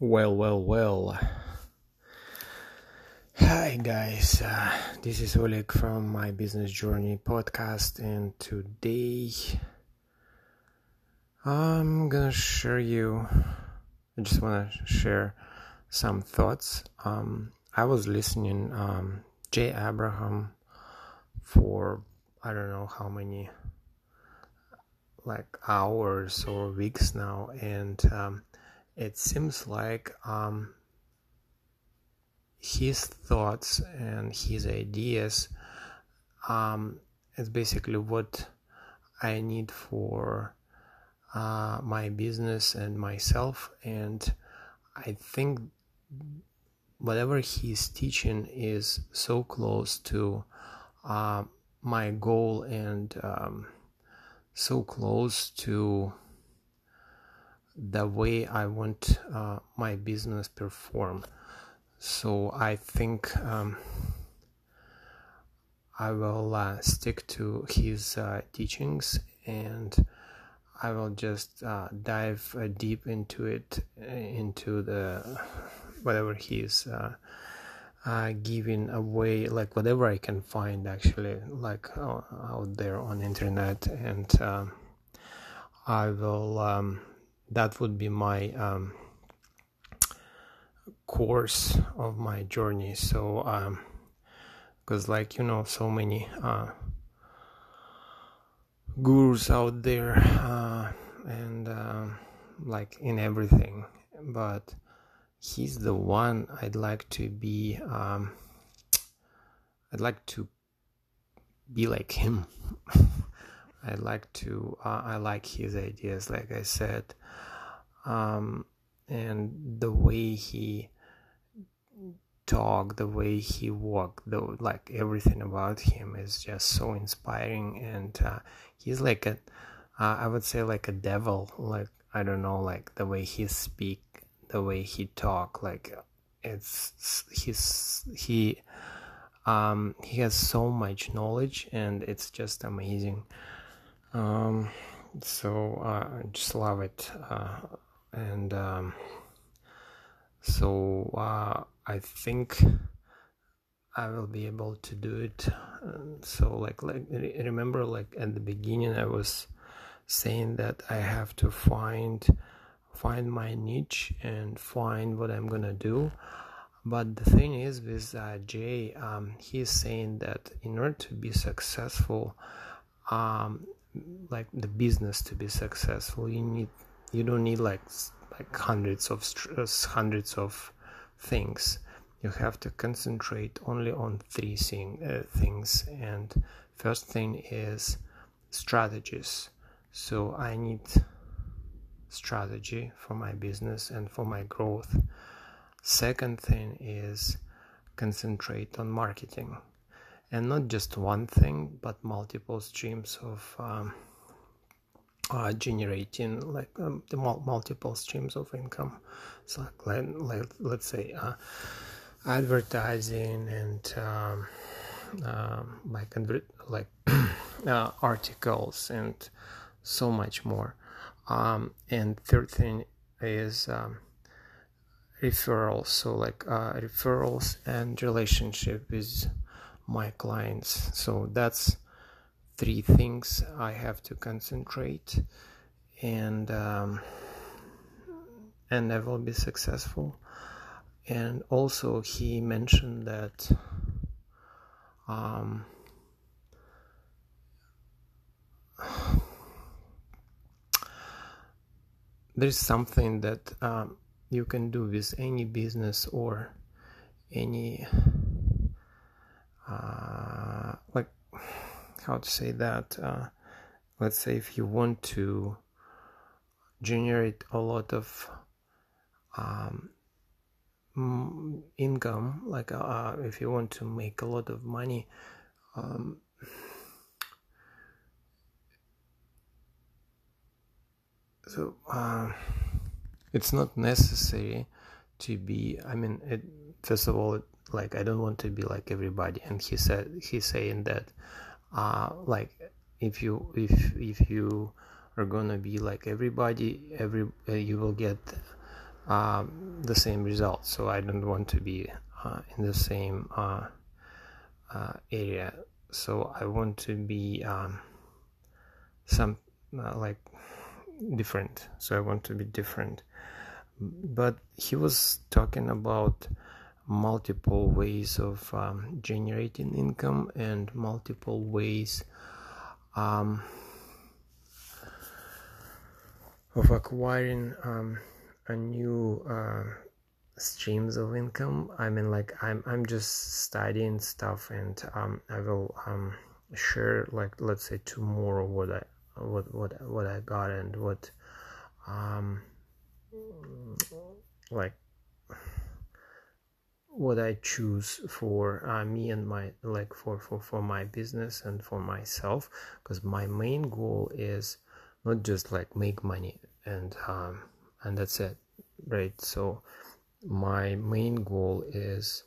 Well, well, well. Hi, guys. Uh, this is Oleg from my Business Journey podcast, and today I'm gonna share you. I just wanna share some thoughts. Um, I was listening um, Jay Abraham for I don't know how many like hours or weeks now, and um, it seems like um, his thoughts and his ideas um, is basically what I need for uh, my business and myself. And I think whatever he's teaching is so close to uh, my goal and um, so close to the way I want uh, my business perform. So I think um, I will uh, stick to his uh, teachings and I will just uh, dive uh, deep into it, uh, into the whatever he's giving away, like whatever I can find actually, like out there on internet, and um, I will. Um, that would be my um, course of my journey. So because um, like you know so many uh, gurus out there uh, and uh, like in everything. But he's the one i'd like to be um, i'd like to be like him I like to uh, I like his ideas like I said. Um, and the way he talk the way he walk the like everything about him is just so inspiring. And uh, he's like a uh, I would say like a devil. Like I don't know like the way he speak the way he talk like it's he's he um he has so much knowledge and it's just amazing um, so uh, I just love it, uh, and um, so uh, I think I will be able to do it. so like like remember like at the beginning I was saying that I have to find find my niche and find what I'm gonna do. But the thing is with uh, Jay, um, he's saying that in order to be successful, um, like the business to be successful. You need you don't need like like hundreds of uh, hundreds of things. You have to concentrate only on three thing, uh, things. And first thing is strategies. So i need strategy for my business and for my growth. Second thing is concentrate on marketing and not just one thing but multiple streams of um, uh, generating like um, the mul- multiple streams of income. So like, like let's say uh, advertising and um, um like like uh, articles and so much more. Um, and third thing is um, referrals. So like uh, referrals and relationship is my clients. So that's three things i have to concentrate and um, and i will be successful. And also he mentioned that um, there's something that um, you can do with any business or any uh, like how to say that uh, let's say if you want to generate a lot of um, income like uh, uh, if you want to make a lot of money um, so uh, it's not necessary to be i mean it, first of all like i don't want to be like everybody and he said he's saying that uh like if you if if you are gonna be like everybody every uh, you will get um, the same result. So I don't want to be uh, in the same uh, uh, area. So I want to be um, some uh, like different. So I want to be different. But he was talking about multiple ways of um, generating income and multiple ways um, of acquiring um, a new uh, streams of income. I mean, like I'm I'm just studying stuff, and um, I will um, share like let's say tomorrow what I what what what I got and what like what I choose for uh, me and my like for, for for my business and for myself. Because my main goal is not just like make money and um and that's it right? So my main goal is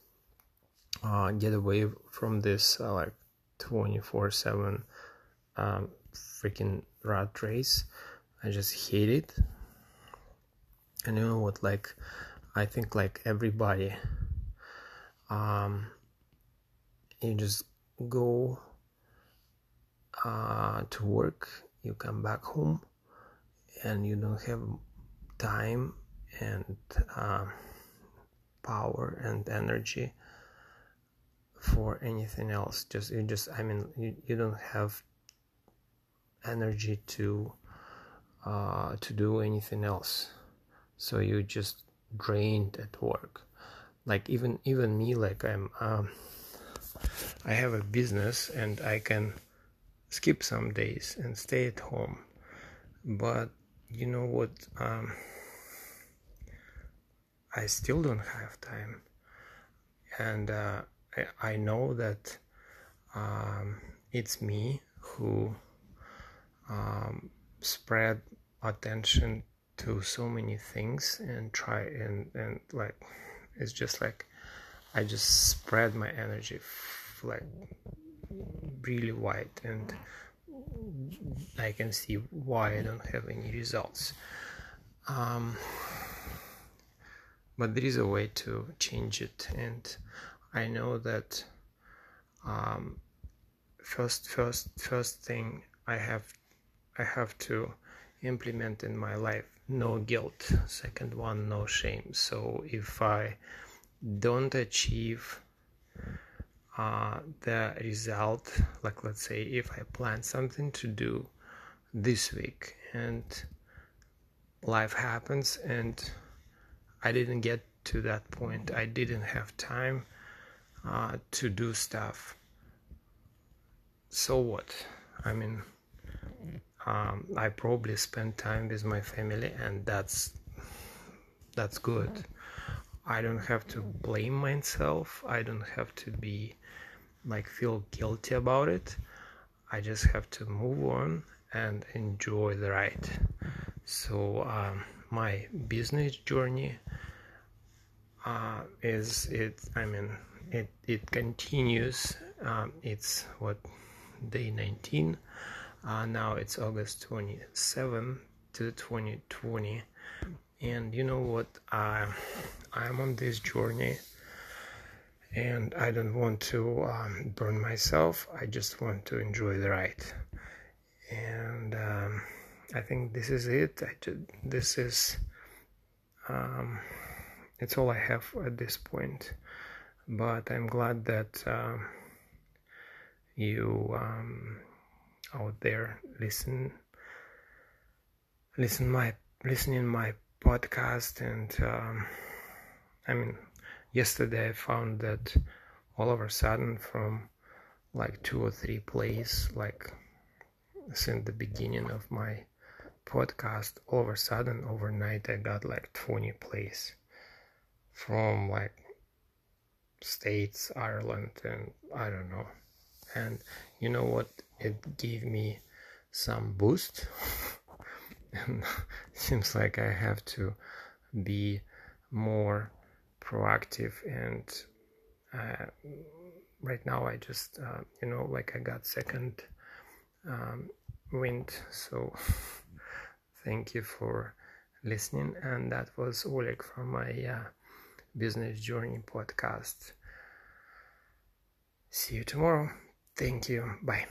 uh get away from this uh, like 24 7 um freaking rat race. I just hate it know what like i think like everybody um, you just go uh, to work you come back home and you don't have time and uh, power and energy for anything else. Just you just i mean you, you don't have energy to uh, to do anything else so you just drained at work. Like even even me like i'm um, i have a business and i can skip some days and stay at home. But you know what um, i still don't have time. And uh, I, I, know that um, it's me who um, spread attention to so many things and try and and like it's just like I just spread my energy like really wide and I can see why I don't have any results. Um, but there is a way to change it, and I know that um, first, first, first thing I have, I have to implement in my life no guilt. Second one no shame. So if i don't achieve uh, the result like let's say if i plan something to do this week and life happens and i didn't get to that point i didn't have time uh, to do stuff so what? I mean um, I probably spend time with my family, and that's that's good. I don't have to blame myself. I don't have to be like feel guilty about it. I just have to move on and enjoy the ride. So um, my business journey uh, is it. I mean, it it continues. Um, it's what day 19 uh, now it's August 27 to 2020 and you know what? I'm on this journey and I don't want to um, burn myself. I just want to enjoy the ride. And um, I think this is it. Just, this is um, it's all I have at this point. But I'm glad that um, you um, out there listen listen my listening my podcast. And um, i mean yesterday i found that all of a sudden from like two or three plays like since the beginning of my podcast all of a sudden overnight i got like 20 plays from like states ireland and i don't know and you know what it gave me some boost and seems like i have to be more proactive and uh, right now i just uh, you know like i got second um, wind so thank you for listening. And that was Oleg from my uh, Business Journey podcast. See you tomorrow. Thank you. Bye.